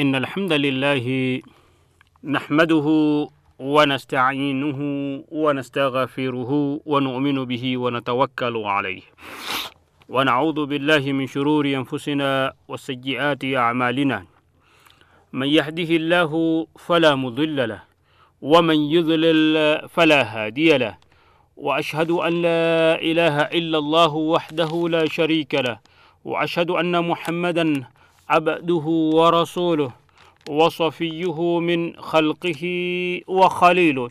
إن الحمد لله نحمده ونستعينه ونستغفره ونؤمن به ونتوكل عليه. ونعوذ بالله من شرور أنفسنا وسيئات أعمالنا. من يهده الله فلا مضل له ومن يضلل فلا هادي له. وأشهد أن لا إله إلا الله وحده لا شريك له وأشهد أن محمدا عبده ورسوله وصفيه من خلقه وخليله.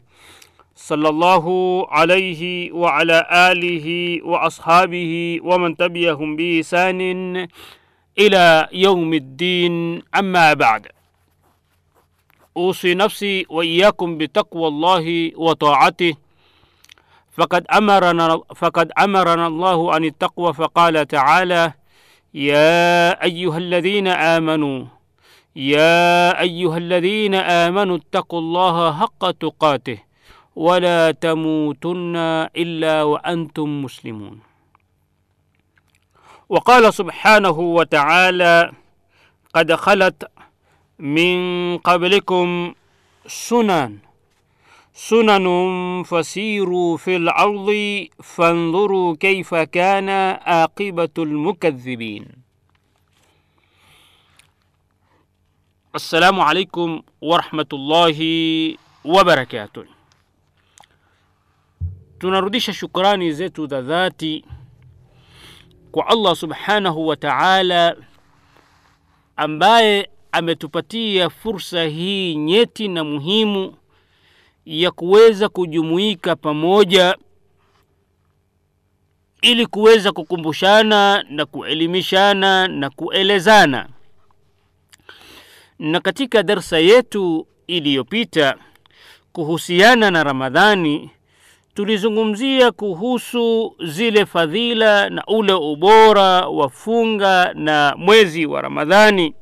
صلى الله عليه وعلى آله وأصحابه ومن تبعهم بإحسان إلى يوم الدين. أما بعد أوصي نفسي وإياكم بتقوى الله وطاعته. فقد أمرنا فقد أمرنا الله عن التقوى فقال تعالى يا أيها الذين آمنوا يا أيها الذين آمنوا اتقوا الله حق تقاته ولا تموتن إلا وأنتم مسلمون. وقال سبحانه وتعالى قد خلت من قبلكم سنن سنن فسيروا في العرض فانظروا كيف كان آقبة المكذبين. السلام عليكم ورحمة الله وبركاته. تنردش شكراني زيت ذا ذاتي الله سبحانه وتعالى أم باي فرصة هي نيتنا مهمة ya kuweza kujumuika pamoja ili kuweza kukumbushana na kuelimishana na kuelezana. Na katika darsa yetu iliyopita kuhusiana na Ramadhani tulizungumzia kuhusu zile fadhila na ule ubora wa funga na mwezi wa Ramadhani,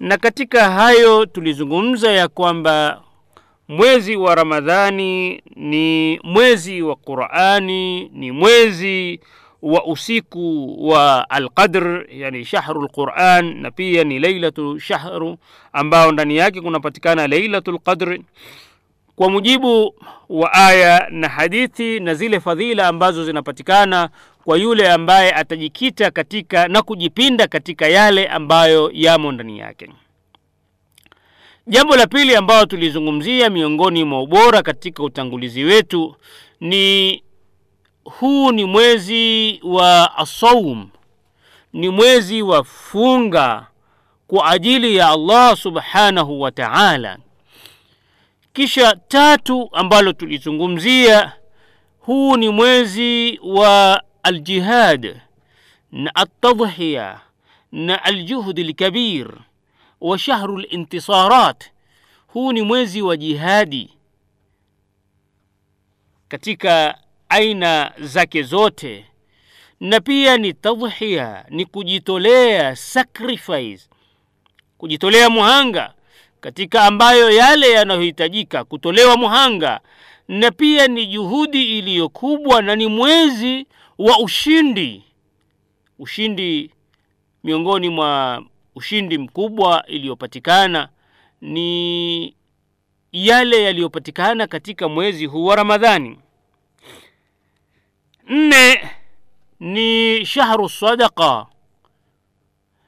na katika hayo tulizungumza ya kwamba mwezi wa Ramadhani ni mwezi wa Qur'ani, ni mwezi wa usiku wa Alqadr, yani shahru lquran, na pia ni lailatu shahru ambao ndani yake kunapatikana lailatu lqadr kwa mujibu wa aya na hadithi na zile fadhila ambazo zinapatikana kwa yule ambaye atajikita katika na kujipinda katika yale ambayo yamo ndani yake. Jambo la pili ambalo tulizungumzia miongoni mwa ubora katika utangulizi wetu ni huu ni mwezi wa asaum, ni mwezi wa funga kwa ajili ya Allah subhanahu wa ta'ala. Kisha tatu ambalo tulizungumzia, huu ni mwezi wa aljihad na altadhiya na aljuhd alkabir wa shahru lintisarat. Huu ni mwezi wa jihadi katika aina zake zote, na pia ni tadhhiya, ni kujitolea, sacrifice, kujitolea muhanga katika ambayo yale yanayohitajika kutolewa muhanga, na pia ni juhudi iliyokubwa na ni mwezi wa ushindi. Ushindi, miongoni mwa ushindi mkubwa iliyopatikana ni yale yaliyopatikana katika mwezi huu wa Ramadhani. Nne ni shahru sadaqa,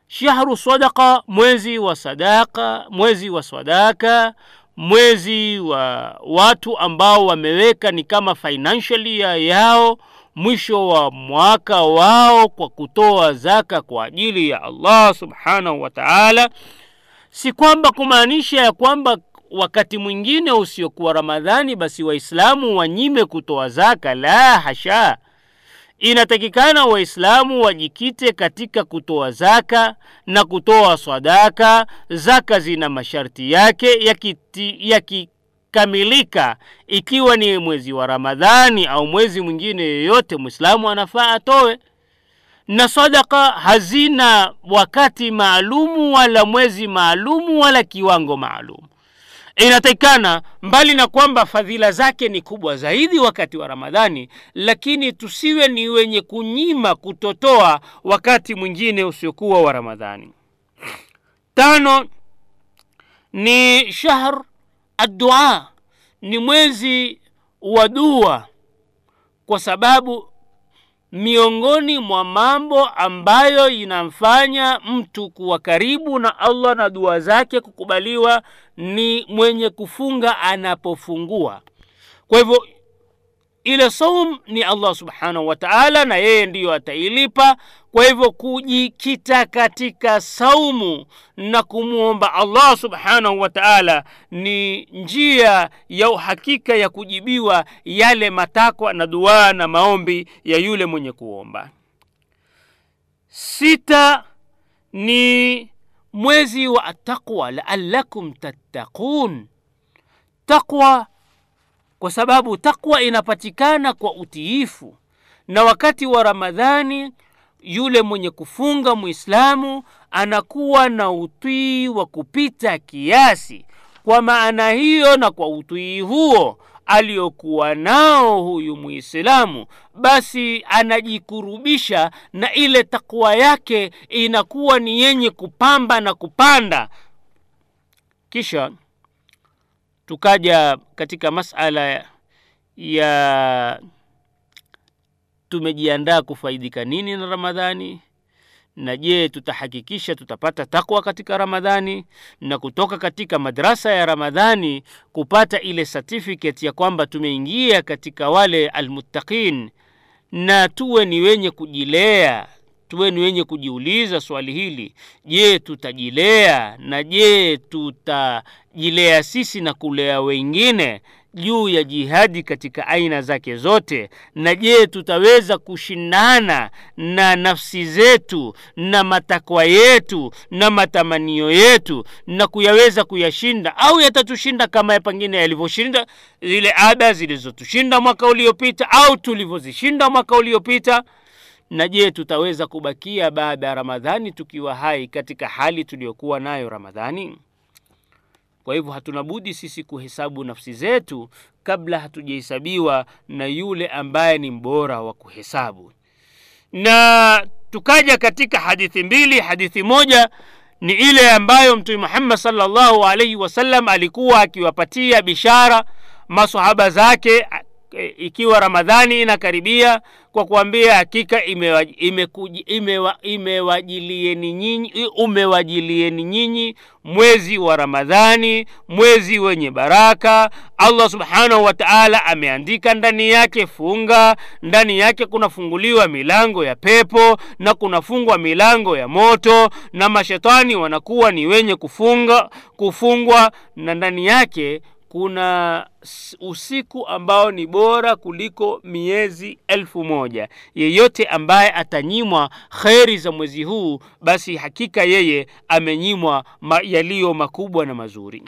shahru sadaqa, mwezi wa sadaka, mwezi wa sadaka, mwezi wa watu ambao wameweka ni kama financial ya yao, mwisho wa mwaka wao kwa kutoa zaka kwa ajili ya Allah subhanahu wa ta'ala. Si kwamba kumaanisha ya kwamba wakati mwingine usiokuwa Ramadhani basi Waislamu wanyime kutoa zaka, la hasha. Inatakikana Waislamu wajikite katika kutoa zaka na kutoa sadaka. Zaka zina masharti yake yakikamilika, yaki ikiwa ni mwezi wa Ramadhani au mwezi mwingine yoyote, Mwislamu anafaa atoe, na sadaka hazina wakati maalumu wala mwezi maalumu wala kiwango maalumu. inatakikana mbali na kwamba fadhila zake ni kubwa zaidi wakati wa ramadhani lakini tusiwe ni wenye kunyima kutotoa wakati mwingine usiokuwa wa ramadhani tano ni shahr addua ni mwezi wa dua kwa sababu miongoni mwa mambo ambayo inamfanya mtu kuwa karibu na allah na dua zake kukubaliwa ni mwenye kufunga anapofungua. Kwa hivyo ile saum ni allah subhanahu wa taala na yeye ndiyo atailipa. Kwa hivyo kujikita katika saumu na kumwomba allah subhanahu wa taala ni njia ya uhakika ya kujibiwa yale matakwa na duaa na maombi ya yule mwenye kuomba. Sita ni mwezi wa taqwa, la'allakum tattaqun. Taqwa kwa sababu takwa inapatikana kwa utiifu. Na wakati wa ramadhani yule mwenye kufunga mwislamu anakuwa na utii wa kupita kiasi. Kwa maana hiyo na kwa utii huo aliyokuwa nao huyu mwislamu basi anajikurubisha na ile takwa yake inakuwa ni yenye kupamba na kupanda. Kisha tukaja katika masala ya tumejiandaa kufaidika nini na ramadhani na je tutahakikisha tutapata takwa katika ramadhani na kutoka katika madrasa ya ramadhani kupata ile certificate ya kwamba tumeingia katika wale almuttaqin na tuwe ni wenye kujilea tuwe ni wenye kujiuliza swali hili. Je tutajilea? Na je tutajilea sisi na kulea wengine juu ya jihadi katika aina zake zote? Na je tutaweza kushindana na nafsi zetu na matakwa yetu na matamanio yetu na kuyaweza kuyashinda? Au yatatushinda kama pengine yalivyoshinda zile ada zilizotushinda mwaka uliopita au tulivyozishinda mwaka uliopita na je tutaweza kubakia baada ya ramadhani tukiwa hai katika hali tuliyokuwa nayo ramadhani? Kwa hivyo hatuna budi sisi kuhesabu nafsi zetu kabla hatujahesabiwa na yule ambaye ni mbora wa kuhesabu. Na tukaja katika hadithi mbili. Hadithi moja ni ile ambayo mtume muhammad sallallahu alaihi wasallam alikuwa akiwapatia bishara masahaba zake ikiwa ramadhani inakaribia kwa kuambia hakika imewajilieni umewajilieni nyinyi mwezi wa ramadhani mwezi wenye baraka. Allah subhanahu wa taala ameandika ndani yake funga. Ndani yake kunafunguliwa milango ya pepo na kunafungwa milango ya moto na mashetani wanakuwa ni wenye kufunga kufungwa na ndani yake kuna usiku ambao ni bora kuliko miezi elfu moja. Yeyote ambaye atanyimwa kheri za mwezi huu basi hakika yeye amenyimwa yaliyo makubwa na mazuri.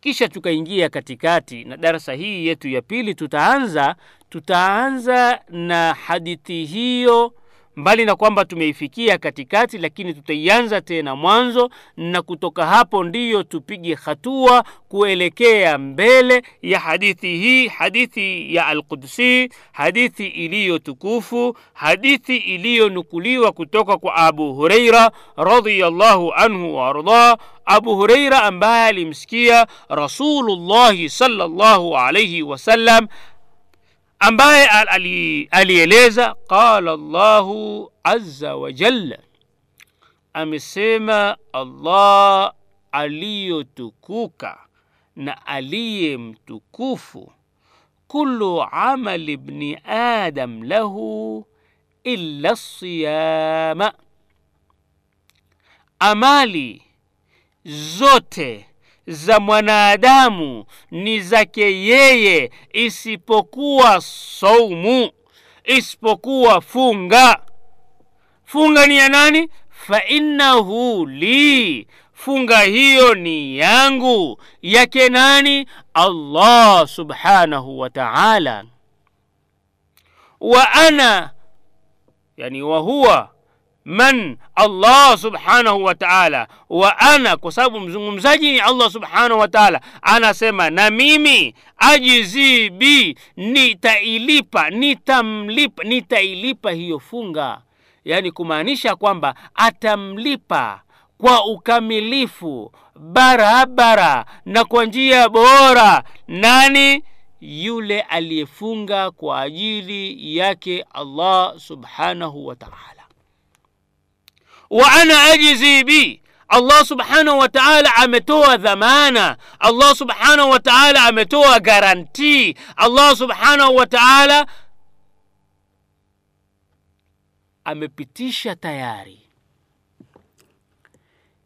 Kisha tukaingia katikati na darasa hii yetu ya pili tutaanza tutaanza na hadithi hiyo mbali na kwamba tumeifikia katikati lakini tutaianza tena mwanzo na kutoka hapo ndiyo tupige hatua kuelekea mbele ya hadithi hii hadithi ya alqudsi hadithi iliyo tukufu hadithi iliyonukuliwa kutoka kwa abu hureira radiallahu anhu waardah abu hureira ambaye alimsikia rasulullahi salllahu alaihi wasallam ambaye alieleza qala llahu aza wajalla amesema allah aliyotukuka na aliye mtukufu kulu amali bni adam lahu illa siyama. Amali zote za mwanadamu ni zake yeye isipokuwa saumu isipokuwa funga. Funga ni ya nani? Fainnahu li. Funga hiyo ni yangu. Yake nani? Allah subhanahu wa taala. Wa ana yani wahuwa man allah subhanahu wa taala. Wa ana kwa sababu mzungumzaji ni allah subhanahu wa taala. Anasema na mimi ajizi nitailipa nitamlipa nitailipa hiyo funga. Yaani kumaanisha kwamba atamlipa kwa ukamilifu barabara na kwa njia bora. Nani? Yule aliyefunga kwa ajili yake allah subhanahu wa taala wa ana ajizi bi. Allah subhanahu wa taala ametoa dhamana. Allah subhanahu wa taala ametoa garanti, allah subhanahu wa taala amepitisha tayari.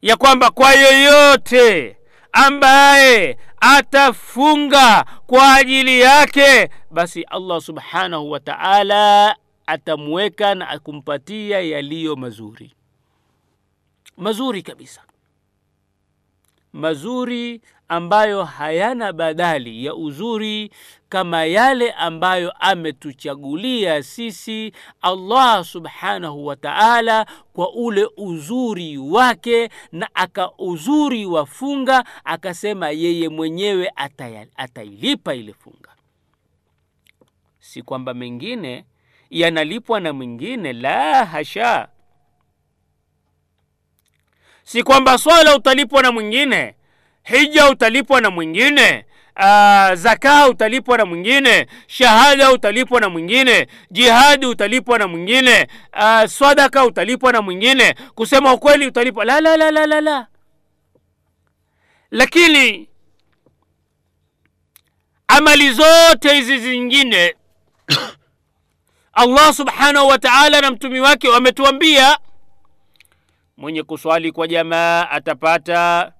Ya kwamba kwa yoyote ambaye atafunga kwa ajili yake basi allah subhanahu wa taala atamweka na kumpatia yaliyo mazuri mazuri kabisa. Mazuri ambayo hayana badali ya uzuri kama yale ambayo ametuchagulia sisi allah subhanahu wa taala kwa ule uzuri wake na aka uzuri wa funga akasema yeye mwenyewe atailipa ile funga. Si kwamba mengine yanalipwa na mwingine la hasha si kwamba swala utalipwa na mwingine hija utalipwa na mwingine uh, zaka utalipwa na mwingine shahada utalipwa na mwingine jihadi utalipwa na mwingine uh, sadaka utalipwa na mwingine kusema ukweli utalipwa la la la la la la. Lakini amali zote hizi zingine allah subhanahu wa taala na mtumi wake wametuambia mwenye kuswali kwa jamaa atapata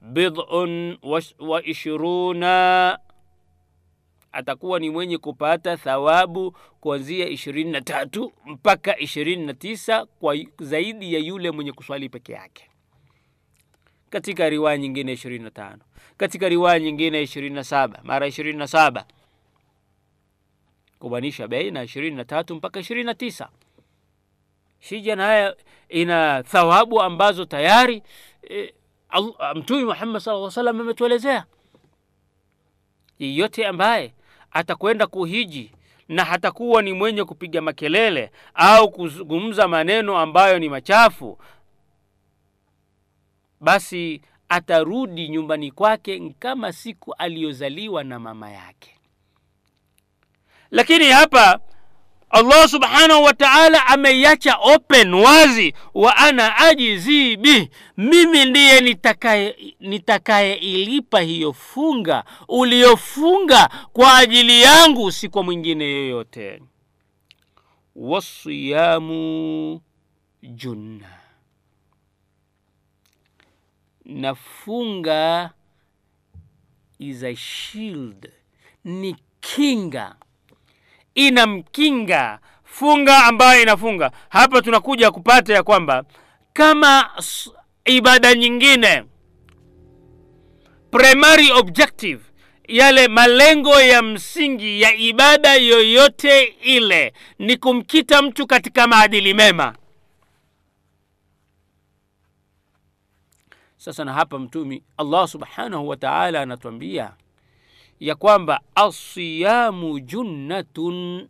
bidun wa ishiruna. Atakuwa ni mwenye kupata thawabu kuanzia ishirini na tatu mpaka ishirini na tisa kwa zaidi ya yule mwenye kuswali peke yake. Katika riwaya nyingine ishirini na tano. Katika riwaya nyingine ishirini na saba mara ishirini na saba. Kubanisha baina ishirini na tatu mpaka ishirini na tisa. Na naye ina thawabu ambazo tayari e, mtume muhammad saa salam ametuelezea. Yeyote ambaye atakwenda kuhiji na hatakuwa ni mwenye kupiga makelele au kuzungumza maneno ambayo ni machafu basi atarudi nyumbani kwake kama siku aliyozaliwa na mama yake. Lakini hapa allah subhanahu wa taala ameiacha open wazi wa ana ajizi bih mimi ndiye nitakaye nitakayeilipa hiyo funga uliyofunga kwa ajili yangu si kwa mwingine yoyote. Wasiyamu junna. Na funga is a shield. Ni kinga inamkinga. Funga ambayo inafunga. Hapa tunakuja kupata ya kwamba kama ibada nyingine primary objective yale malengo ya msingi ya ibada yoyote ile ni kumkita mtu katika maadili mema. Sasa na hapa mtumi allah subhanahu wa taala anatuambia ya kwamba asiyamu junnatun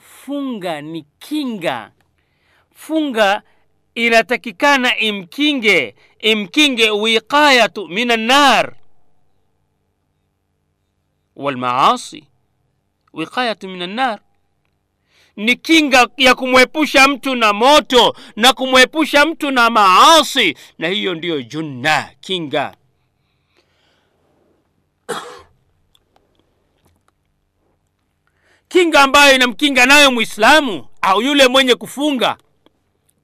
funga ni kinga. Funga inatakikana imkinge imkinge wiqayatu min annar walmaasi wiqayatu min nar. Ni kinga ya kumwepusha mtu na moto na kumwepusha mtu na maasi. Na hiyo ndiyo junna kinga kinga ambayo inamkinga nayo mwislamu au yule mwenye kufunga?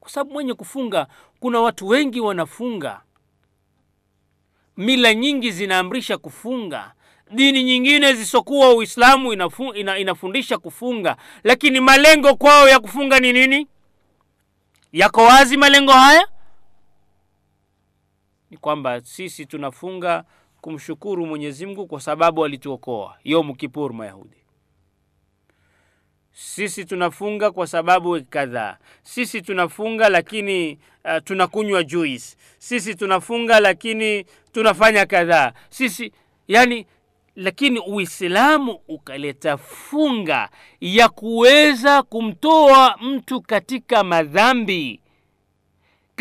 Kwa sababu mwenye kufunga kuna watu wengi wanafunga. Mila nyingi zinaamrisha kufunga. Dini nyingine zisokuwa uislamu inafu, ina, inafundisha kufunga. Lakini malengo kwao ya kufunga ni nini? Yako wazi malengo haya? Ni kwamba sisi tunafunga kumshukuru mwenyezi mungu kwa sababu alituokoa. Yomu kipur mayahudi. Sisi tunafunga kwa sababu kadhaa. Sisi tunafunga lakini uh, tunakunywa juice. Sisi tunafunga lakini tunafanya kadhaa. Sisi yani lakini uislamu ukaleta funga ya kuweza kumtoa mtu katika madhambi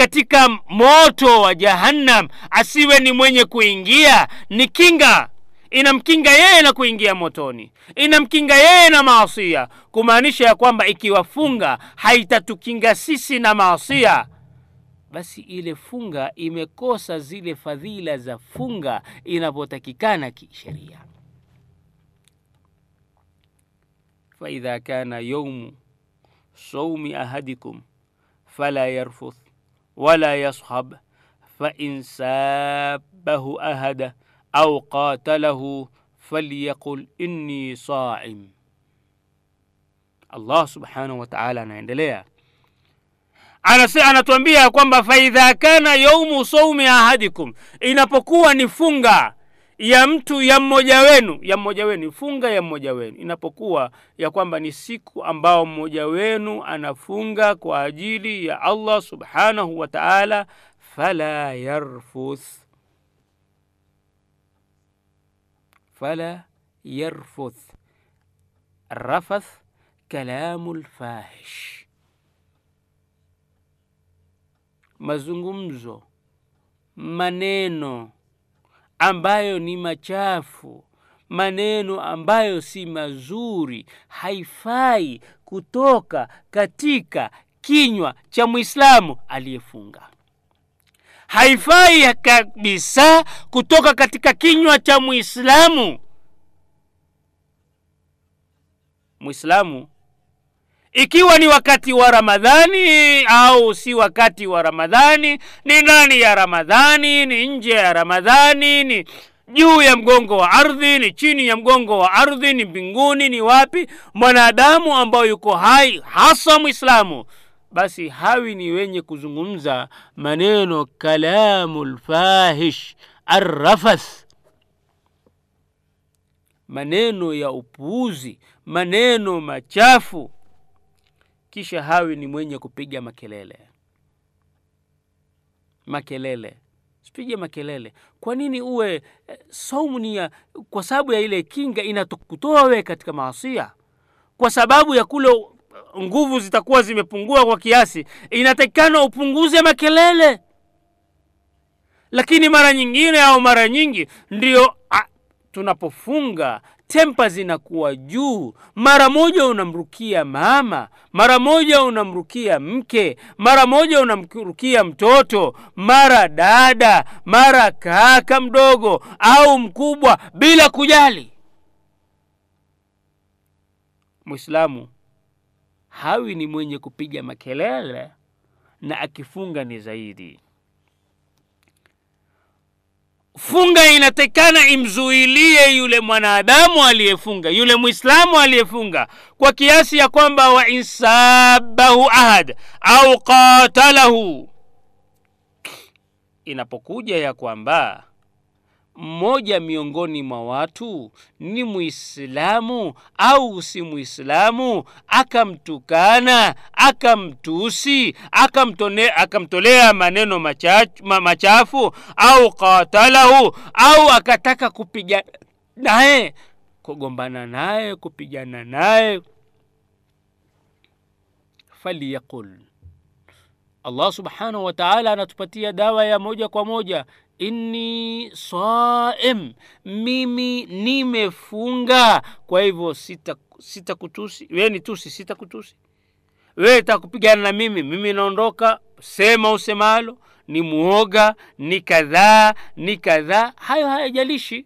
katika moto wa jahannam. Asiwe ni mwenye kuingia ni kinga. Inamkinga yeye na kuingia motoni. Inamkinga yeye na maasia kumaanisha ya kwamba ikiwa funga haitatukinga sisi na maasia basi ile funga imekosa zile fadhila za funga inavyotakikana kisheria. Faidha kana yaumu saumi ahadikum fala yarfuth wala yashab fain sabahu ahada au qatalahu falyaqul inni saim allah subhanahu wa taala anaendelea Anase, anatuambia kwamba faidha kana yaumu saumi ahadikum, inapokuwa ni funga ya mtu ya mmoja wenu ya mmoja wenu funga ya mmoja wenu. Inapokuwa ya kwamba ni siku ambao mmoja wenu anafunga kwa ajili ya Allah subhanahu wa ta'ala, fala yarfuth fala yarfuth. Rafath kalamu lfahish mazungumzo, maneno ambayo ni machafu, maneno ambayo si mazuri, haifai kutoka katika kinywa cha Mwislamu aliyefunga. Haifai kabisa kutoka katika kinywa cha Mwislamu. Mwislamu ikiwa ni wakati wa Ramadhani au si wakati wa Ramadhani, ni ndani ya Ramadhani, ni nje ya Ramadhani, ni juu ya mgongo wa ardhi, ni chini ya mgongo wa ardhi, ni mbinguni, ni wapi, mwanadamu ambayo yuko hai, hasa Mwislamu, basi hawi ni wenye kuzungumza maneno kalamu lfahish arrafath, maneno ya upuuzi, maneno machafu kisha hawi ni mwenye kupiga makelele. Makelele, sipige makelele. Kwa nini uwe eh, saumu ni ya kwa sababu ya ile kinga inakutoa wewe katika maasia, kwa sababu ya kule nguvu zitakuwa zimepungua kwa kiasi, inatakikana upunguze makelele. Lakini mara nyingine au mara nyingi ndio ah, tunapofunga tempa zinakuwa juu. Mara moja unamrukia mama, mara moja unamrukia mke, mara moja unamrukia mtoto, mara dada, mara kaka mdogo au mkubwa, bila kujali. Mwislamu hawi ni mwenye kupiga makelele, na akifunga ni zaidi. Funga inatekana imzuilie yule mwanadamu aliyefunga, yule mwislamu aliyefunga, kwa kiasi ya kwamba wa insabahu ahad au qatalahu, inapokuja ya kwamba mmoja miongoni mwa watu? Ni Muislamu au si Muislamu, akamtukana, akamtusi, akamtone, akamtolea maneno machafu, machafu au qatalahu, au akataka kupigana naye, kugombana naye, kupigana naye, faliyaqul Allah subhanahu wa ta'ala anatupatia dawa ya moja kwa moja inni saim, mimi nimefunga. Kwa hivyo sita sitakutusi wewe, ni tusi, sitakutusi wewe, takupigana na mimi, mimi naondoka. Sema usemalo, ni muoga, ni kadhaa, ni kadhaa, hayo hayajalishi.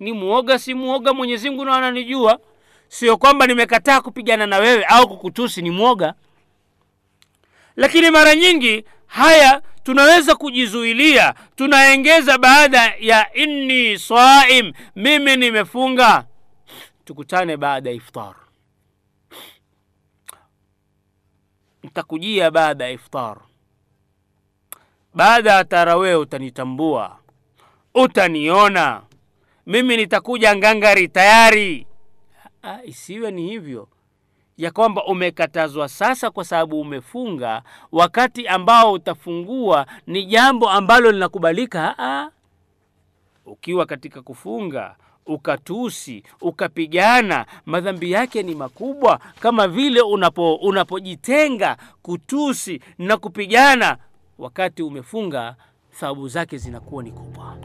Ni muoga, si muoga, Mwenyezi Mungu na ananijua. Sio kwamba nimekataa kupigana na wewe au kukutusi, ni muoga. Lakini mara nyingi haya tunaweza kujizuilia, tunaengeza baada ya inni saim, mimi nimefunga. Tukutane baada ya iftar, nitakujia baada ya iftar, baada ya tarawee utanitambua, utaniona. Mimi, nitakuja ngangari tayari. Ha, isiwe ni hivyo ya kwamba umekatazwa sasa kwa sababu umefunga, wakati ambao utafungua ni jambo ambalo linakubalika. Aa, ukiwa katika kufunga ukatusi ukapigana, madhambi yake ni makubwa, kama vile unapo unapojitenga kutusi na kupigana wakati umefunga thawabu zake zinakuwa ni kubwa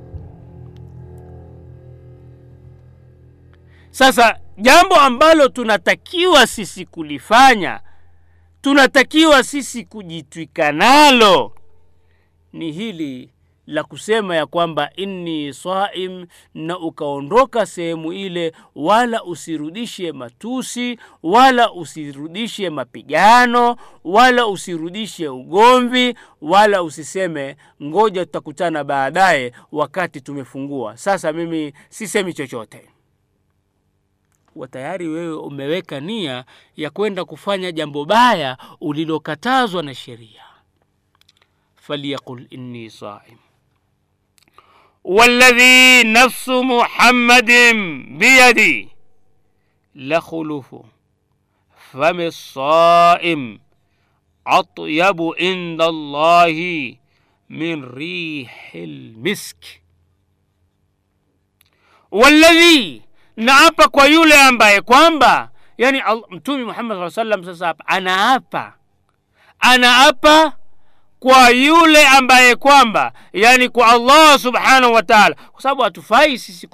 sasa jambo ambalo tunatakiwa sisi kulifanya tunatakiwa sisi kujitwika nalo ni hili la kusema ya kwamba inni saim na ukaondoka sehemu ile wala usirudishe matusi wala usirudishe mapigano wala usirudishe ugomvi wala usiseme ngoja tutakutana baadaye wakati tumefungua. Sasa mimi sisemi chochote wa tayari wewe umeweka nia ya kwenda kufanya jambo baya ulilokatazwa na sheria falyaqul inni saim والذي نفس محمد بيدي لخلف فم الصائم أطيب عند الله من ريح المسك والذي naapa kwa yule ambaye kwamba yani mtume muhammad saa salam sasa hapa anaapa. Anaapa kwa yule ambaye kwamba yani kwa allah subhanahu wa taala. Kwa sababu hatufai sisi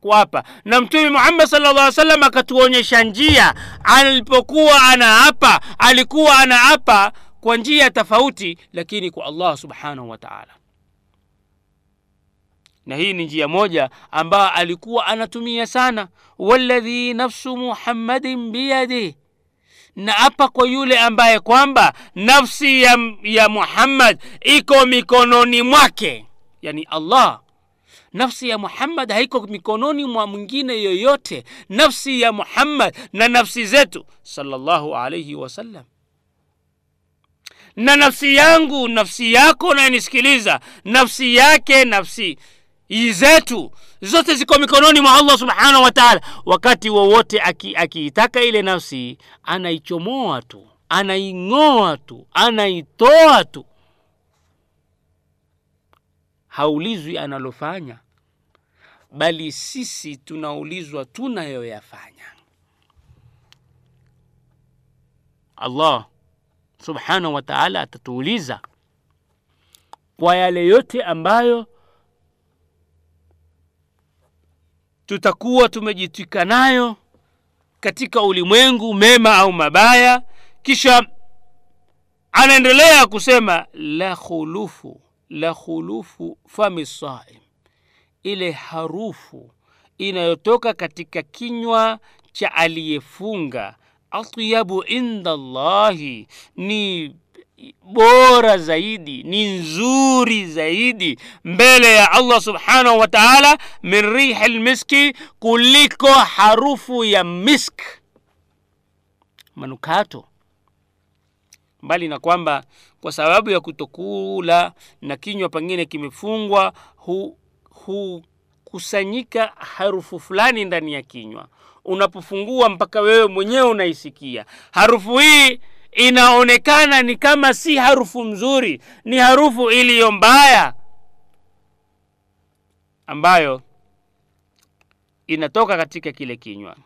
kuapa. Na mtume muhammad salllah salam akatuonyesha njia. Alipokuwa anaapa alikuwa anaapa kwa njia tofauti lakini kwa allah subhanahu wa taala na hii ni njia moja ambayo alikuwa anatumia sana. Walladhi nafsu muhammadin biyadi. Na hapa kwa yule ambaye kwamba nafsi ya, ya muhammad iko mikononi mwake. Yani allah. Nafsi ya muhammad haiko mikononi mwa mwingine yoyote. Nafsi ya muhammad na nafsi zetu. Salllahu alayhi wasallam na nafsi yangu nafsi yako nayenisikiliza nafsi yake nafsi zetu zote ziko mikononi mwa allah subhanahu wa taala. Wakati wowote akiitaka aki ile nafsi anaichomoa tu anaing'oa tu anaitoa tu. Haulizwi analofanya bali sisi tunaulizwa tunayoyafanya. Allah subhanahu wa taala atatuuliza kwa yale yote ambayo tutakuwa tumejitwika nayo katika ulimwengu mema au mabaya. Kisha anaendelea kusema la khulufu la khulufu fami saim. Ile harufu inayotoka katika kinywa cha aliyefunga atyabu inda llahi ni bora zaidi ni nzuri zaidi mbele ya allah subhanahu wa taala min rihi lmiski kuliko harufu ya misk. Manukato. Mbali na kwamba kwa sababu ya kutokula na kinywa pengine kimefungwa hukusanyika hu, harufu fulani ndani ya kinywa. Unapofungua mpaka wewe mwenyewe unaisikia. Harufu hii inaonekana ni kama si harufu mzuri ni harufu iliyo mbaya ambayo inatoka katika kile kinywa.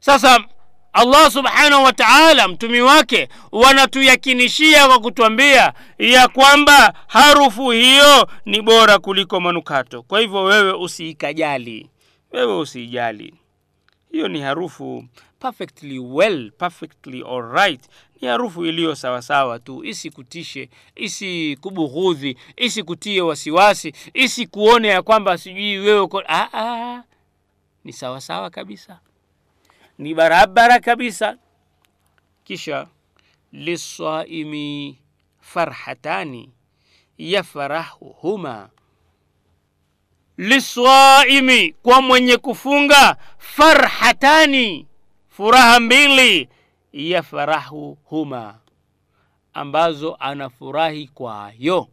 Sasa allah subhanahu wa taala mtumi wake wanatuyakinishia kwa kutwambia ya kwamba harufu hiyo ni bora kuliko manukato. Kwa hivyo wewe usiikajali wewe usiijali. Hiyo ni harufu perfectly well perfectly alright ni harufu iliyo sawasawa tu. Isikutishe isikubughudhi isikutie wasiwasi isikuone ya kwamba sijui wewe uko ah. ni sawasawa kabisa. Ni barabara kabisa. Kisha lisaimi farhatani yafarahuhuma. Lisaimi kwa mwenye kufunga farhatani furaha mbili yafrahuhuma ambazo anafurahi kwayo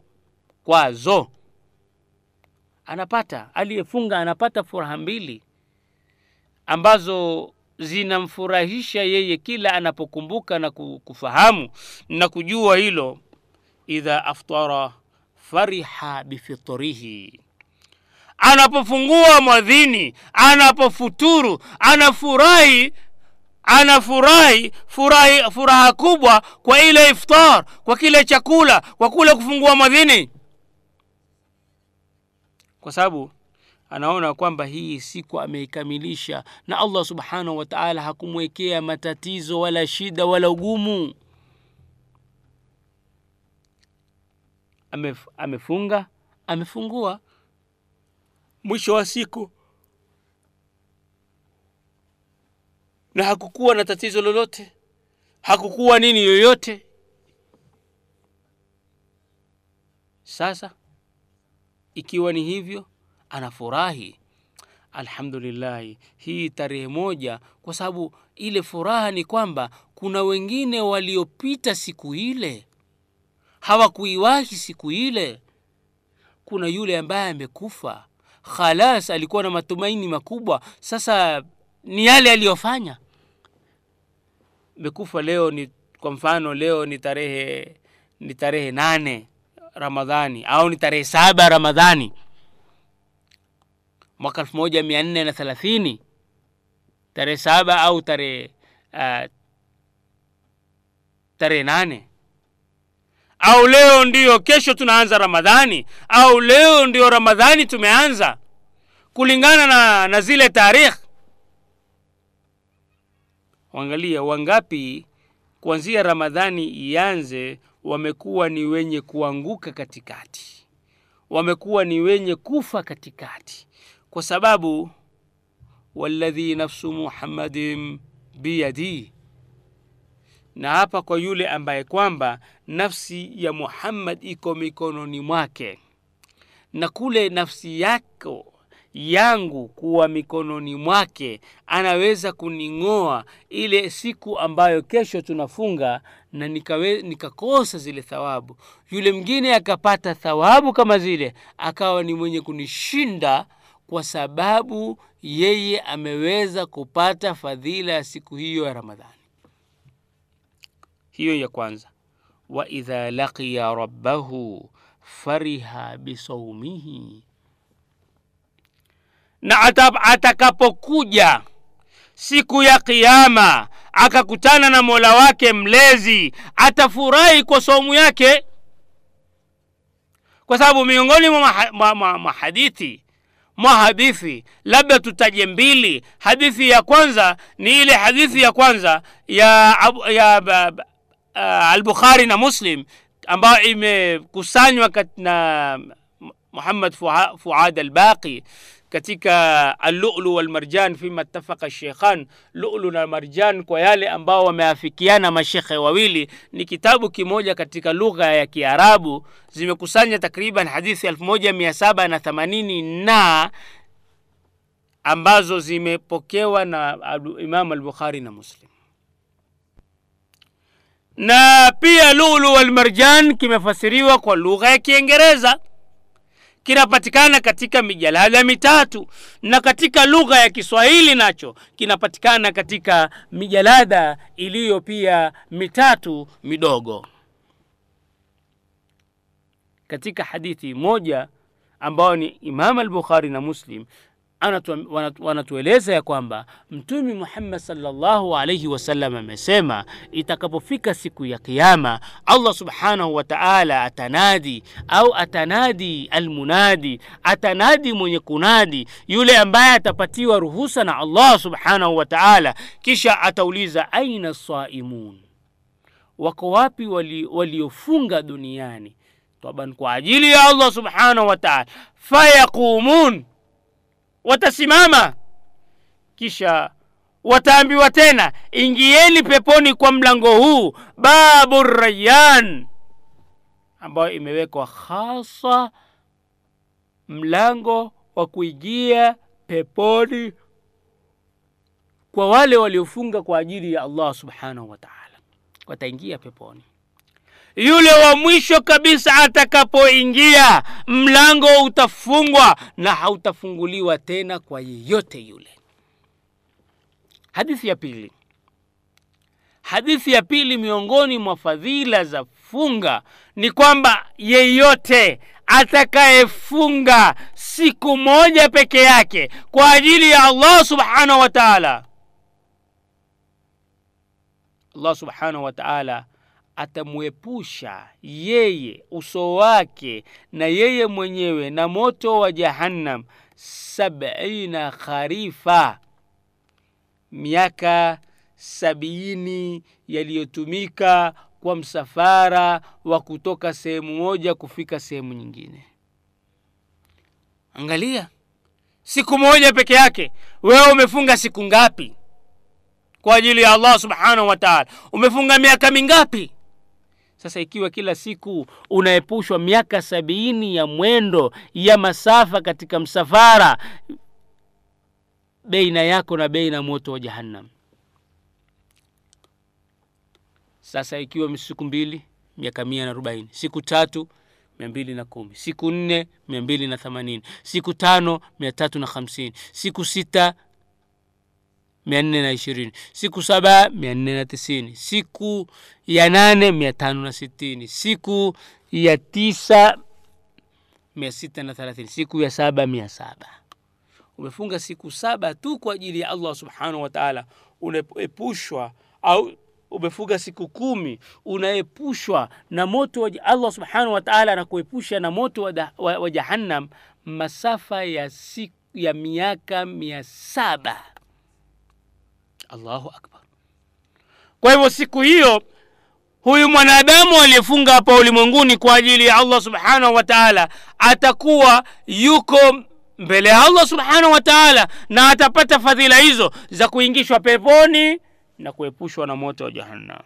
kwazo. Anapata aliyefunga anapata furaha mbili ambazo zinamfurahisha yeye kila anapokumbuka na kufahamu na kujua hilo. Idha aftara fariha bifitrihi anapofungua mwadhini anapofuturu anafurahi anafurahi furahi furaha kubwa kwa ile iftar kwa kile chakula kwa kule kufungua madhini kwa sababu anaona kwamba hii siku ameikamilisha na allah subhanahu wa taala hakumwekea matatizo wala shida wala ugumu. Amef, amefunga amefungua. Mwisho wa siku na hakukuwa na tatizo lolote. Hakukuwa nini yoyote. Sasa ikiwa ni hivyo anafurahi. Alhamdulillahi hii tarehe moja kwa sababu ile furaha ni kwamba kuna wengine waliopita siku ile. Hawakuiwahi siku ile. Kuna yule ambaye amekufa. Khalas alikuwa na matumaini makubwa. Sasa ni yale aliyofanya mekufa leo ni kwa mfano leo ni tarehe ni tarehe nane ramadhani au ni tarehe saba ramadhani mwaka elfu moja mia nne na thelathini. Tarehe saba au tarehe uh, tarehe nane. Au leo ndiyo kesho tunaanza ramadhani au leo ndiyo ramadhani tumeanza. Kulingana na, na zile tarikh wangalia wangapi kuanzia ramadhani ianze wamekuwa ni wenye kuanguka katikati. Wamekuwa ni wenye kufa katikati. Kwa sababu walladhi nafsu muhammadin biyadi. Na hapa kwa yule ambaye kwamba nafsi ya muhammad iko mikononi mwake. Na kule nafsi yako yangu kuwa mikononi mwake anaweza kuning'oa ile siku ambayo kesho tunafunga na nikawe, nikakosa zile thawabu. Yule mwingine akapata thawabu kama zile akawa ni mwenye kunishinda kwa sababu yeye ameweza kupata fadhila ya siku hiyo ya ramadhani. Hiyo ya kwanza. Wa idha laqiya rabbahu fariha bisaumihi na atakapokuja siku ya kiyama akakutana na mola wake mlezi atafurahi kwa saumu yake. Kwa sababu miongoni mwa hadithi mwa hadithi labda tutaje mbili. Hadithi ya kwanza ni ile hadithi ya kwanza ya, ya uh, albukhari na muslim ambayo imekusanywa na muhammad fuad albaqi katika alulu walmarjan fima tafaka shekhan lulu na marjan kwa yale ambao wameafikiana mashekhe wawili ni kitabu kimoja katika lugha ya kiarabu. Zimekusanya takriban hadithi 1780 na ambazo zimepokewa na imam albukhari na muslim. Na pia lulu walmarjan kimefasiriwa kwa lugha ya kiingereza kinapatikana katika mijalada mitatu. Na katika lugha ya kiswahili nacho kinapatikana katika mijalada iliyo pia mitatu midogo. Katika hadithi moja ambayo ni imam al-bukhari na muslim wanatueleza ya kwamba mtumi muhammad sallallahu alaihi wasallam amesema itakapofika siku ya kiama allah subhanahu wa taala atanadi au atanadi almunadi atanadi mwenye kunadi yule ambaye atapatiwa ruhusa na allah subhanahu wa taala kisha atauliza aina saimun wako wapi waliofunga wali duniani? Taban kwa ajili ya allah subhanahu wa taala. Fayaqumun watasimama. Kisha wataambiwa tena ingieni peponi kwa mlango huu babu rayan ambayo imewekwa hasa mlango wa kuingia peponi kwa wale waliofunga kwa ajili ya allah subhanahu wa taala. Wataingia peponi yule wa mwisho kabisa atakapoingia mlango utafungwa na hautafunguliwa tena kwa yeyote yule. Hadithi ya pili. Hadithi ya pili miongoni mwa fadhila za funga ni kwamba yeyote atakayefunga siku moja peke yake kwa ajili ya allah subhanahu wa taala. Allah subhanahu wa taala atamwepusha yeye uso wake na yeye mwenyewe na moto wa jahannam. Sabina kharifa. Miaka sabini yaliyotumika kwa msafara wa kutoka sehemu moja kufika sehemu nyingine. Angalia siku moja peke yake wewe umefunga siku ngapi? Kwa ajili ya allah subhanahu wa taala. Umefunga miaka mingapi sasa ikiwa kila siku unaepushwa miaka sabiini ya mwendo ya masafa katika msafara beina yako na beina moto wa jahannam. Sasa ikiwa siku mbili miaka mia na arobaini siku tatu mia mbili na kumi siku nne mia mbili na themanini siku tano mia tatu na hamsini siku sita mia nne na ishirini. Siku saba mia nne na tisini. Siku ya nane mia tano na sitini. Siku ya tisa mia sita na thelathini. Siku ya saba mia saba. Umefunga siku saba tu kwa ajili ya allah subhanahu wa taala. Unaepushwa au umefunga siku kumi unaepushwa na moto wa allah subhanahu wa taala anakuepusha na moto wa, wa, wa jahannam masafa ya, siku, ya miaka mia saba allahu akbar. Kwa hivyo siku hiyo huyu mwanadamu aliyefunga hapa ulimwenguni kwa ajili ya allah subhanahu wa taala atakuwa yuko mbele ya allah subhanahu wa taala na atapata fadhila hizo za kuingishwa peponi na kuepushwa na moto wa jahannam.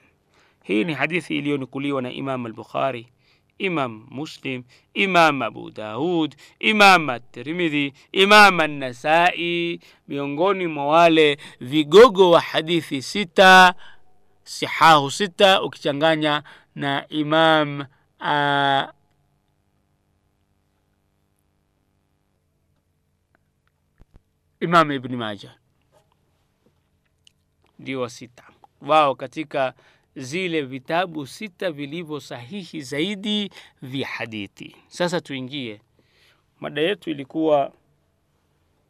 Hii ni hadithi iliyonukuliwa na imam al-bukhari imam muslim imam abu daud imam at-tirmidhi imam an-nasai miongoni mwa wale vigogo wa hadithi sita sihahu sita ukichanganya na imam uh, imam ibni Majah. Ndio wa sita. Wao katika zile vitabu sita vilivyo sahihi zaidi vya hadithi. Sasa tuingie, mada yetu ilikuwa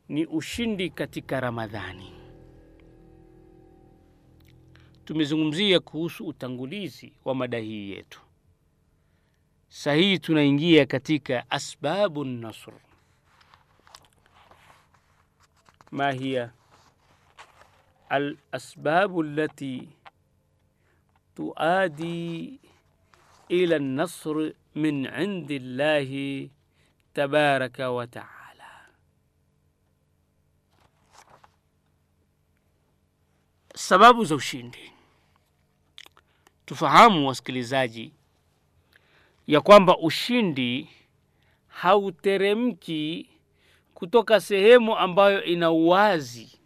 ni ushindi katika Ramadhani. Tumezungumzia kuhusu utangulizi wa mada hii yetu. sahihi tunaingia katika asbabu nasr. ma hiya al asbabu allati tuadi ila nasr min indillahi tabaraka wa taala. Sababu za ushindi. Tufahamu wasikilizaji, ya kwamba ushindi hauteremki kutoka sehemu ambayo ina uwazi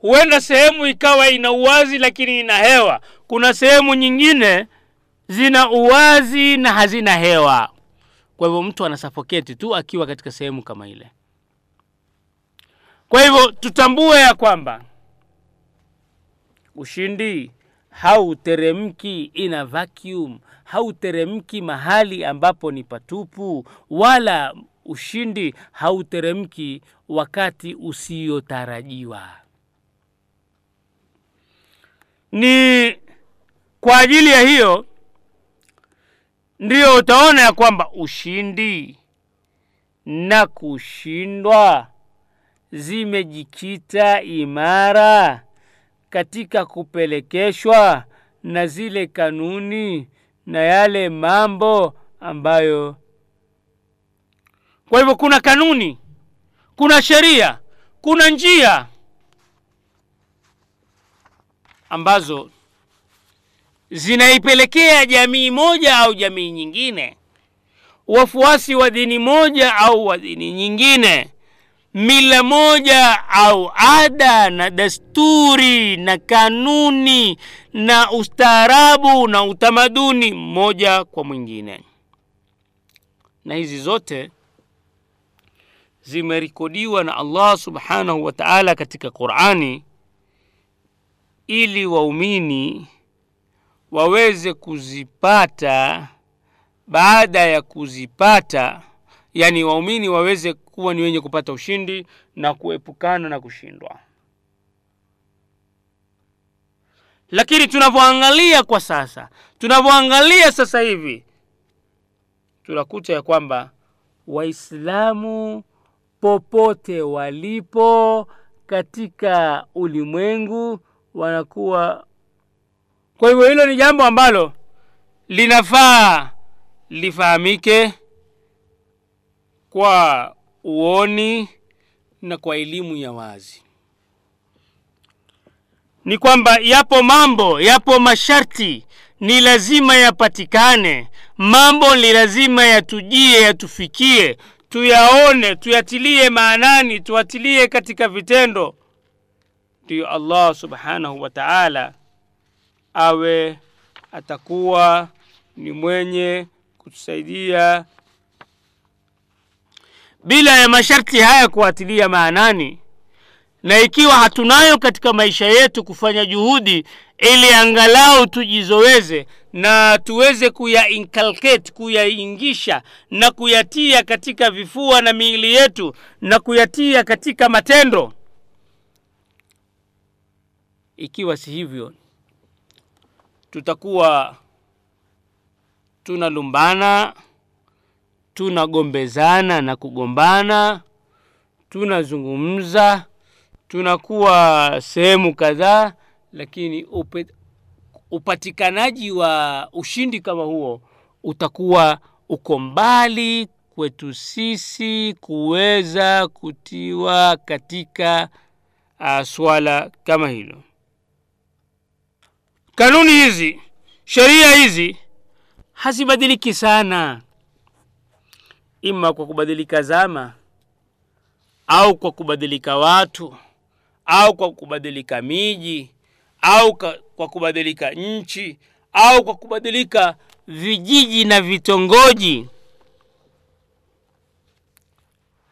huenda sehemu ikawa ina uwazi lakini ina hewa. Kuna sehemu nyingine zina uwazi na hazina hewa. Kwa hivyo mtu anasafoketi tu akiwa katika sehemu kama ile. Kwa hivyo tutambue ya kwamba ushindi hauteremki ina vacuum. Hauteremki mahali ambapo ni patupu wala ushindi hauteremki wakati usiyotarajiwa ni kwa ajili ya hiyo ndiyo utaona ya kwamba ushindi na kushindwa zimejikita imara katika kupelekeshwa na zile kanuni na yale mambo ambayo kwa hivyo kuna kanuni kuna sheria kuna njia ambazo zinaipelekea jamii moja au jamii nyingine wafuasi wa dini moja au wa dini nyingine mila moja au ada na desturi na kanuni na ustaarabu na utamaduni mmoja kwa mwingine. Na hizi zote zimerekodiwa na allah subhanahu wa taala katika qurani ili waumini waweze kuzipata baada ya kuzipata yani waumini waweze kuwa ni wenye kupata ushindi na kuepukana na kushindwa. Lakini tunavyoangalia kwa sasa tunavyoangalia sasa hivi tunakuta ya kwamba waislamu popote walipo katika ulimwengu wanakuwa kwa hivyo hilo ni jambo ambalo linafaa lifahamike kwa uoni na kwa elimu ya wazi. Ni kwamba yapo mambo yapo masharti ni lazima yapatikane. Mambo ni lazima yatujie yatufikie tuyaone tuyatilie maanani tuatilie katika vitendo ndiyo allah subhanahu wa taala awe atakuwa ni mwenye kutusaidia bila ya masharti haya kuatilia maanani. Na ikiwa hatunayo katika maisha yetu kufanya juhudi ili angalau tujizoweze na tuweze kuya kuyaingisha na kuyatia katika vifua na miili yetu na kuyatia katika matendo ikiwa si hivyo tutakuwa tunalumbana tunagombezana na kugombana tunazungumza tunakuwa sehemu kadhaa lakini upe, upatikanaji wa ushindi kama huo utakuwa uko mbali kwetu sisi kuweza kutiwa katika uh, swala kama hilo kanuni hizi sheria hizi hazibadiliki sana. Ima kwa kubadilika zama au kwa kubadilika watu au kwa kubadilika miji au kwa kubadilika nchi au kwa kubadilika vijiji na vitongoji.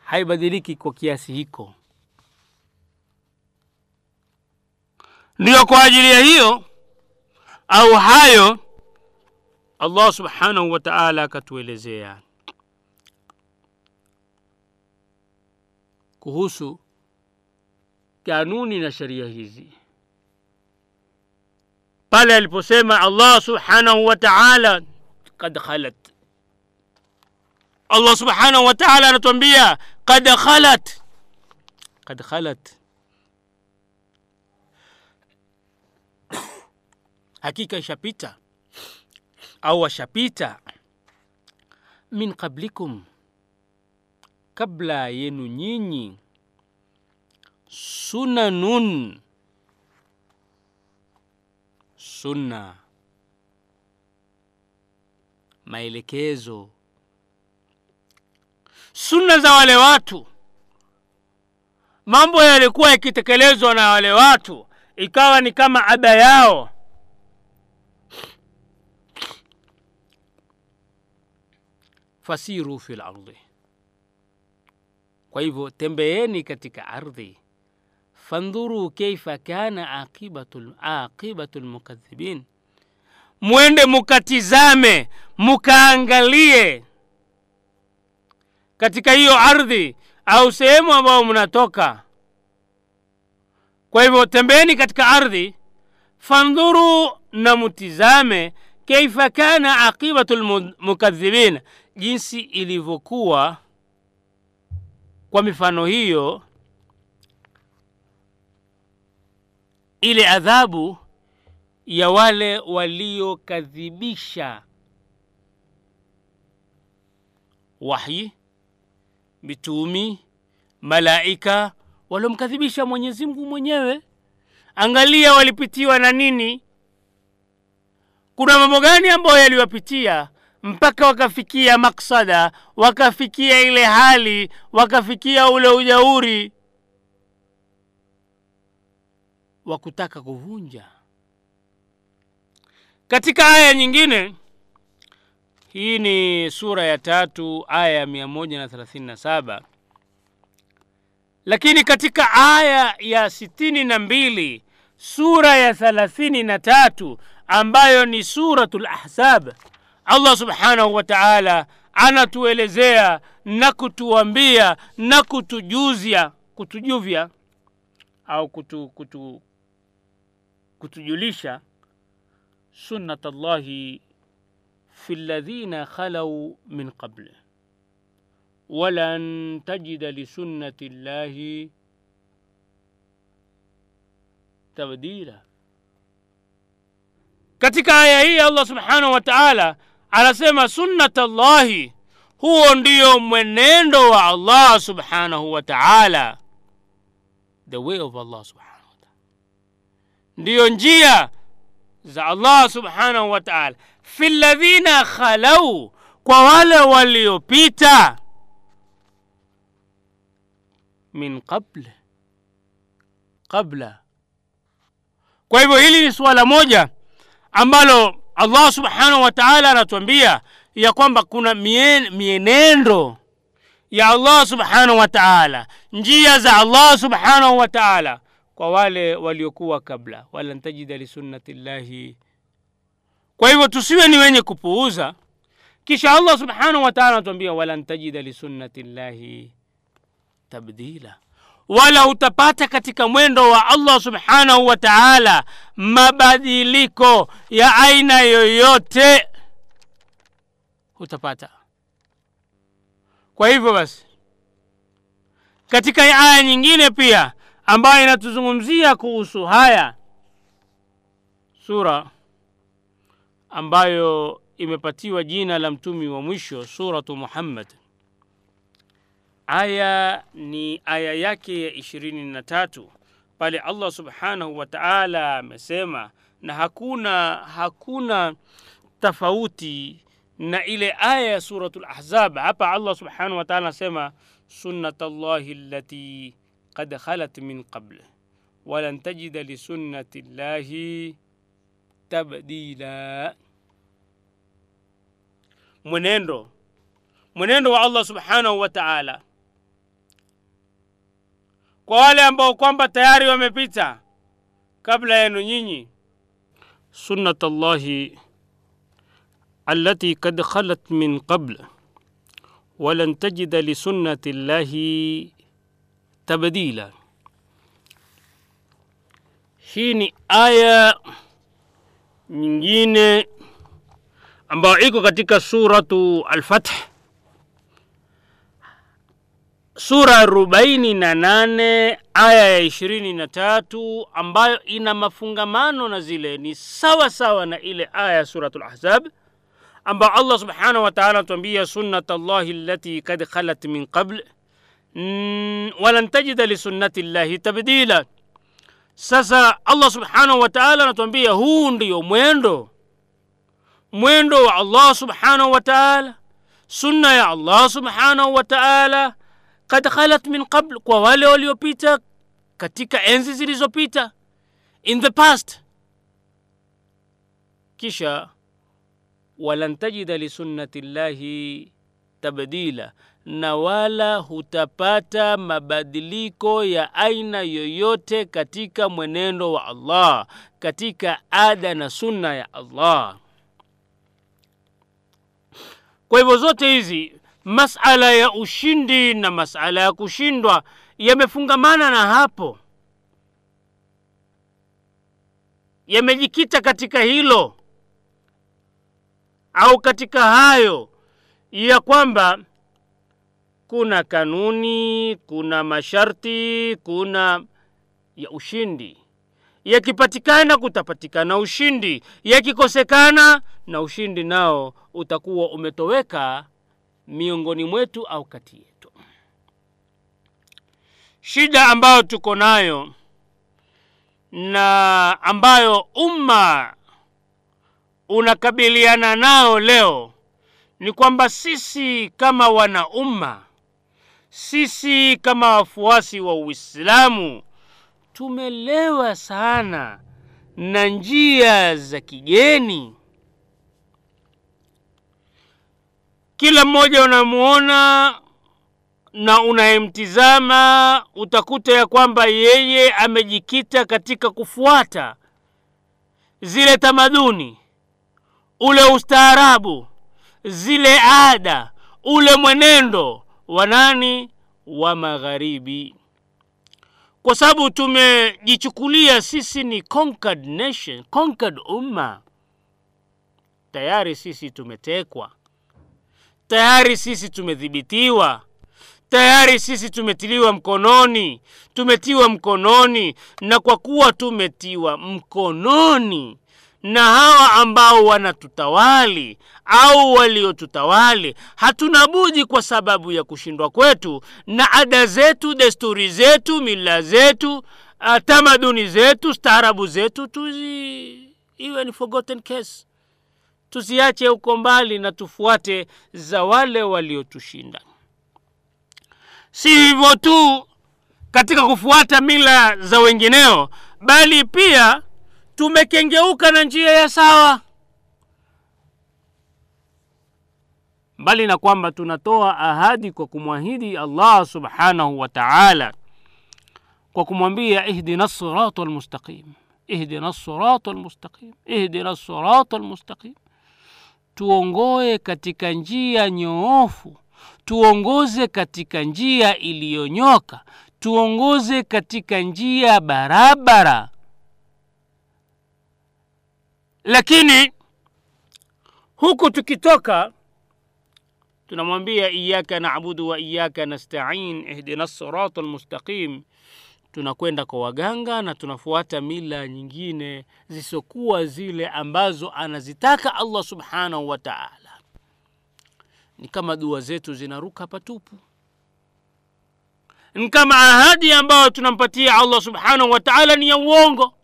Haibadiliki kwa kiasi hiko. Ndiyo kwa ajili ya hiyo au hayo allah subhanahu wa taala akatuelezea kuhusu kanuni na sheria hizi pale aliposema allah subhanahu wa taala kad khalat allah subhanahu wa taala anatuambia kad khalat kad khalat hakika ishapita. Au washapita. Min qablikum. Kabla yenu nyinyi. Sunanun. Sunna. Maelekezo. Sunna za wale watu. Mambo yalikuwa yakitekelezwa na wale watu. Ikawa ni kama ada yao fasiru fi lardi kwa hivyo tembeeni katika ardhi. Fandhuru kaifa kana aqibatu aqibatu lmukadhibin mwende mukatizame mukaangalie katika hiyo ardhi au sehemu ambayo mnatoka. Kwa hivyo tembeeni katika ardhi fandhuru na mutizame kaifa kana aqibatu lmukadhibin jinsi ilivyokuwa kwa mifano hiyo ile adhabu ya wale waliokadhibisha wahyi mitumi malaika waliomkadhibisha mwenyezi mungu mwenyewe. Angalia walipitiwa na nini? Kuna mambo gani ambayo yaliwapitia mpaka wakafikia maksada wakafikia ile hali wakafikia ule ujauri wa kutaka kuvunja. Katika aya nyingine hii ni sura ya tatu aya ya mia moja na thelathini na saba. Lakini katika aya ya sitini na mbili sura ya thelathini na tatu ambayo ni suratu lahzab allah subhanahu wa taala anatuelezea na kutuambia na kutujuzia kutujuvya au kutu, kutu, kutujulisha sunnat llahi fi ladhina khalau min qabli walan tajida lisunnati llahi tabdila. Katika aya hii Allah subhanahu wa ta'ala anasema sunnat llahi, huo ndiyo mwenendo wa Allah subhanahu wa ta'ala, the way of Allah subhanahu wa ta'ala, ndiyo njia za Allah subhanahu wa ta'ala, fi ladhina khalau, kwa wale waliopita, min qabl, qabla. Kwa hivyo hili ni suala moja ambalo Allah subhanahu wa ta'ala anatuambia ya kwamba kuna mien, mienendo ya Allah subhanahu wa ta'ala, njia za Allah subhanahu wa ta'ala kwa wale waliokuwa kabla, walan tajida lisunnati llahi. Kwa hivyo tusiwe ni wenye kupuuza, kisha Allah subhanahu wa ta'ala anatuambia walan tajida lisunnati llahi tabdila, wala utapata katika mwendo wa Allah subhanahu wa ta'ala mabadiliko ya aina yoyote hutapata. Kwa hivyo basi, katika aya nyingine pia ambayo inatuzungumzia kuhusu haya, sura ambayo imepatiwa jina la mtumi wa mwisho, suratu Muhammad, aya ni aya yake ya ishirini na tatu. Pale Allah subhanahu wa ta'ala amesema, na hakuna hakuna tofauti na ile aya ya suratul Ahzab. Hapa Allah subhanahu wa ta'ala anasema sunnat llahi allati qad khalat min qabl walan tajida lisunnati llahi tabdila, mwenendo mwenendo wa Allah subhanahu wa ta'ala kwa wale ambao kwamba tayari wamepita kabla yenu nyinyi, sunnat llahi allati kad khalat min qabl walan tajida lisunnati llahi tabdila. Hii ni aya nyingine ambayo iko katika suratu Al-Fath sura arobaini na nane aya ya ishirini na tatu ambayo ina mafungamano na zile, ni sawa sawa na ile aya ya suratul Ahzab ambayo Allah subhanahu wa ta'ala anatuambia sunnat Allahi allati kad khalat min qabl walan tajida lisunnati llahi tabdila. Sasa Allah subhanahu wa ta'ala anatuambia huu ndiyo mwendo mwendo wa Allah subhanahu wa ta'ala, sunna ya Allah subhanahu wa ta'ala kad khalat min qabl, kwa wale waliopita katika enzi zilizopita, in the past. Kisha walan tajida lisunnati llahi tabdila, na wala hutapata mabadiliko ya aina yoyote katika mwenendo wa Allah, katika ada na sunna ya Allah. Kwa hivyo zote hizi masala ya ushindi na masala ya kushindwa yamefungamana na hapo, yamejikita katika hilo au katika hayo ya kwamba kuna kanuni, kuna masharti, kuna ya ushindi. Yakipatikana kutapatikana ushindi, yakikosekana na ushindi nao utakuwa umetoweka miongoni mwetu au kati yetu. Shida ambayo tuko nayo na ambayo umma unakabiliana nao leo ni kwamba sisi kama wana umma, sisi kama wafuasi wa Uislamu tumelewa sana na njia za kigeni. Kila mmoja unamuona na unayemtizama utakuta ya kwamba yeye amejikita katika kufuata zile tamaduni, ule ustaarabu, zile ada, ule mwenendo wa nani? Wa magharibi. kwa sababu tumejichukulia sisi ni conquered nation conquered umma tayari sisi tumetekwa tayari sisi tumedhibitiwa. Tayari sisi tumetiliwa mkononi. Tumetiwa mkononi. Na kwa kuwa tumetiwa mkononi na hawa ambao wanatutawali au waliotutawali hatuna budi kwa sababu ya kushindwa kwetu na ada zetu desturi zetu mila zetu uh, tamaduni zetu staarabu zetu tuzi iwe ni forgotten case tuziache huko mbali na tufuate za wale waliotushinda. Si hivyo tu katika kufuata mila za wengineo bali pia tumekengeuka na njia ya sawa. Mbali na kwamba tunatoa ahadi kwa kumwahidi allah subhanahu wa taala kwa kumwambia ihdina sirata lmustaqim ihdina sirata lmustaqim ihdina sirata lmustaqim tuongoe katika njia nyoofu. Tuongoze katika njia iliyonyoka. Tuongoze katika njia barabara. Lakini huku tukitoka tunamwambia iyaka nabudu wa iyaka nastain ihdina sirata lmustaqim tunakwenda kwa waganga na tunafuata mila nyingine zisizokuwa zile ambazo anazitaka allah subhanahu wa taala. Ni kama dua zetu zinaruka patupu. Ni kama ahadi ambayo tunampatia allah subhanahu wa taala ni ya uongo.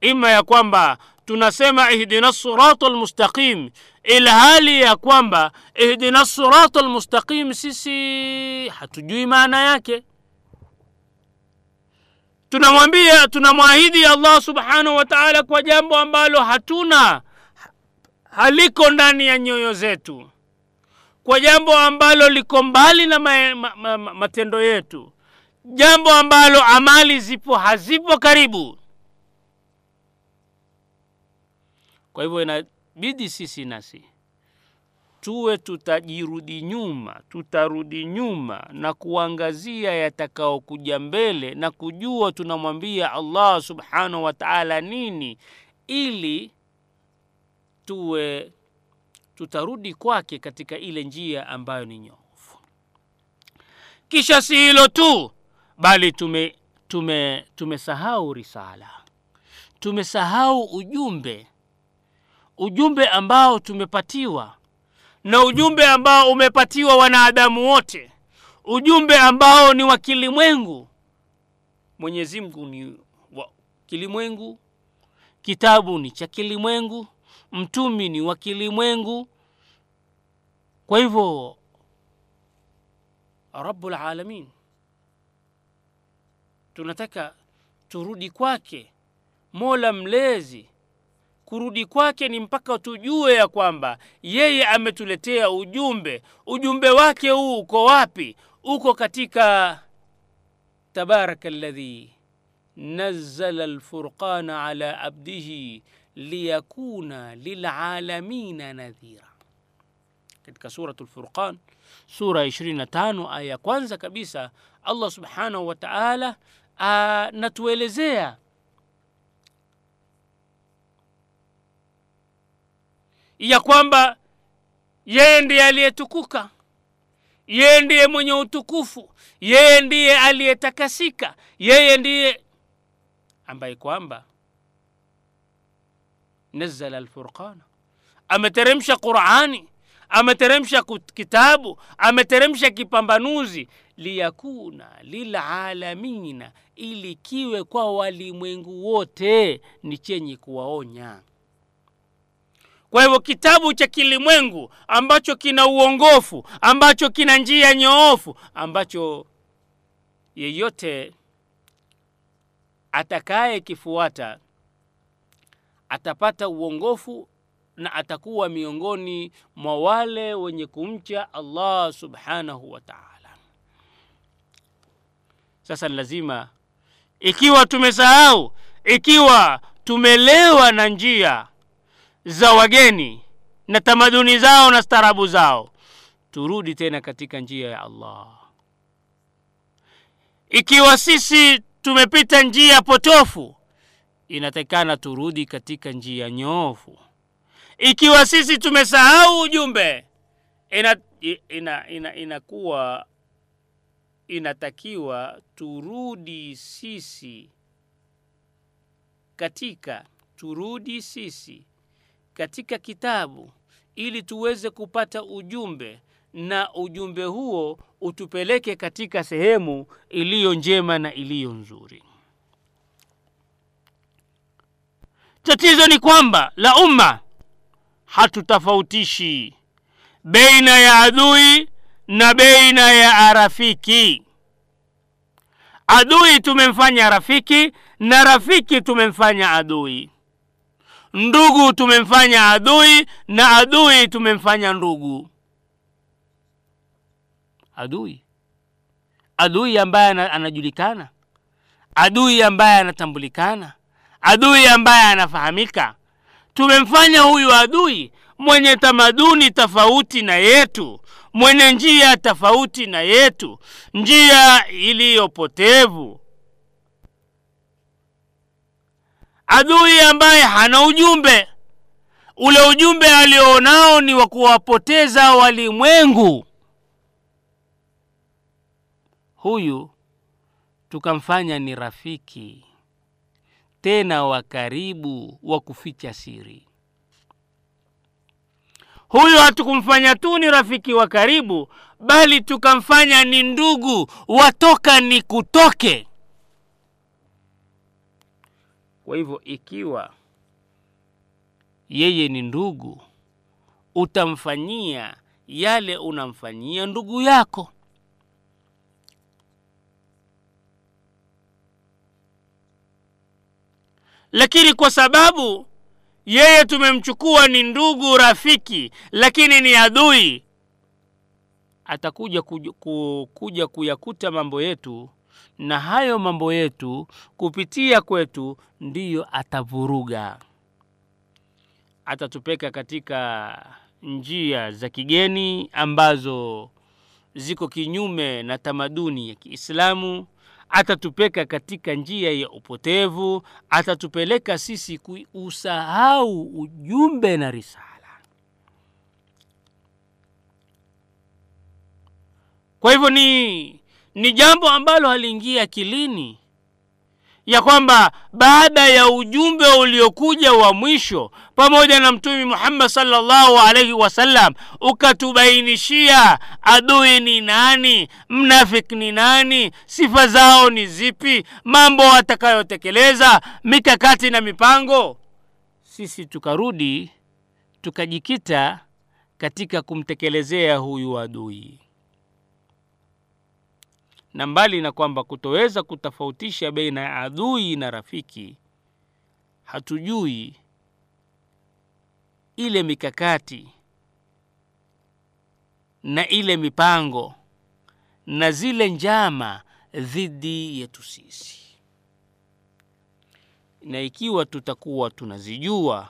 Ima ya kwamba tunasema ihdina sirata lmustaqim ilhali ya kwamba ihdina sirata lmustaqim sisi hatujui maana yake tunamwambia tunamwahidi allah subhanahu wa taala kwa jambo ambalo hatuna haliko ndani ya nyoyo zetu. Kwa jambo ambalo liko mbali na ma, ma, ma, matendo yetu. Jambo ambalo amali zipo hazipo karibu. Kwa hivyo inabidi sisi nasi tuwe tutajirudi nyuma tutarudi nyuma na kuangazia yatakaokuja mbele na kujua tunamwambia allah subhanahu wa taala nini ili tuwe tutarudi kwake katika ile njia ambayo ni nyofu. Kisha si hilo tu bali tume tume tumesahau risala. Tumesahau ujumbe. Ujumbe ambao tumepatiwa na ujumbe ambao umepatiwa wanadamu wote ujumbe ambao ni wa kilimwengu. Mwenyezi ni wa kilimwengu kitabu ni cha kilimwengu mtumi ni wa kilimwengu. Kwa hivyo rabulalamin tunataka turudi kwake mola mlezi kurudi kwake ni mpaka tujue ya kwamba yeye ametuletea ujumbe. Ujumbe wake huu uko wapi? Uko katika tabaraka ladhi nazala lfurqana ala abdihi liyakuna lilalamina nadhira. Katika surat lfurqan sura 25 aya ya kwanza kabisa allah subhanahu wa taala anatuelezea ya kwamba yeye ndiye aliyetukuka yeye ndiye mwenye utukufu yeye ndiye aliyetakasika yeye ndiye ambaye kwamba nazala alfurqana ameteremsha qurani ameteremsha kitabu ameteremsha kipambanuzi. Liyakuna lilalamina ili kiwe kwa walimwengu wote ni chenye kuwaonya kwa hivyo kitabu cha kilimwengu ambacho kina uongofu ambacho kina njia nyoofu ambacho yeyote atakaye kifuata atapata uongofu na atakuwa miongoni mwa wale wenye kumcha allah subhanahu wa taala. Sasa ni lazima ikiwa tumesahau ikiwa tumelewa na njia za wageni na tamaduni zao na starabu zao. Turudi tena katika njia ya allah. Ikiwa sisi tumepita njia potofu inatakikana turudi katika njia nyoofu ikiwa sisi tumesahau ujumbe ina, ina, ina, inakuwa inatakiwa turudi sisi katika turudi sisi katika kitabu ili tuweze kupata ujumbe na ujumbe huo utupeleke katika sehemu iliyo njema na iliyo nzuri. Tatizo ni kwamba la umma hatutofautishi beina ya adui na beina ya rafiki adui tumemfanya rafiki na rafiki tumemfanya adui ndugu tumemfanya adui na adui tumemfanya ndugu. Adui. Adui ambaye anajulikana. Adui ambaye anatambulikana. Adui ambaye anafahamika. Tumemfanya huyu adui mwenye tamaduni tofauti na yetu mwenye njia tofauti na yetu njia iliyopotevu adui ambaye hana ujumbe. Ule ujumbe alionao ni wa kuwapoteza walimwengu. Huyu tukamfanya ni rafiki tena wa karibu wa kuficha siri. Huyu hatukumfanya tu ni rafiki wa karibu bali tukamfanya ni ndugu watoka ni kutoke kwa hivyo ikiwa yeye ni ndugu utamfanyia yale unamfanyia ndugu yako. Lakini kwa sababu yeye tumemchukua ni ndugu rafiki lakini ni adui atakuja kuja, kuyakuta mambo yetu na hayo mambo yetu kupitia kwetu ndiyo atavuruga. Atatupeka katika njia za kigeni ambazo ziko kinyume na tamaduni ya kiislamu. Atatupeka katika njia ya upotevu. Atatupeleka sisi kuusahau ujumbe na risala. Kwa hivyo ni ni jambo ambalo haliingia akilini. Ya kwamba baada ya ujumbe uliokuja wa mwisho pamoja na mtume muhammad salllahu alaihi wasallam ukatubainishia adui ni nani mnafik ni nani sifa zao ni zipi mambo atakayotekeleza mikakati na mipango sisi tukarudi tukajikita katika kumtekelezea huyu adui na mbali na kwamba kutoweza kutofautisha baina ya adui na rafiki hatujui ile mikakati na ile mipango na zile njama dhidi yetu sisi. Na ikiwa tutakuwa tunazijua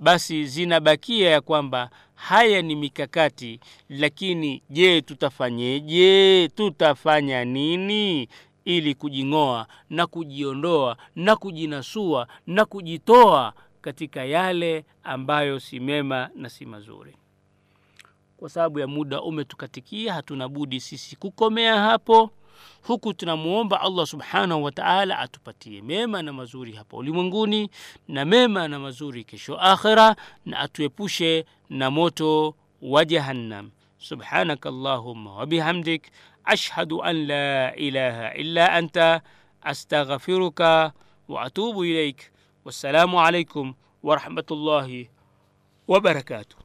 basi zinabakia ya kwamba haya ni mikakati lakini je tutafanyeje? Tutafanya nini? Ili kujing'oa na kujiondoa na kujinasua na kujitoa katika yale ambayo si mema na si mazuri. Kwa sababu ya muda umetukatikia hatuna budi sisi kukomea hapo huku tunamwomba allah subhanahu wa taala atupatie mema na mazuri hapa ulimwenguni na mema na mazuri kesho akhira na atuepushe na moto wa jahannam subhanaka allahumma wabihamdik ashhadu an la ilaha illa anta astaghfiruka waatubu ilaik wassalamu alaikum warahmatullahi wabarakatuh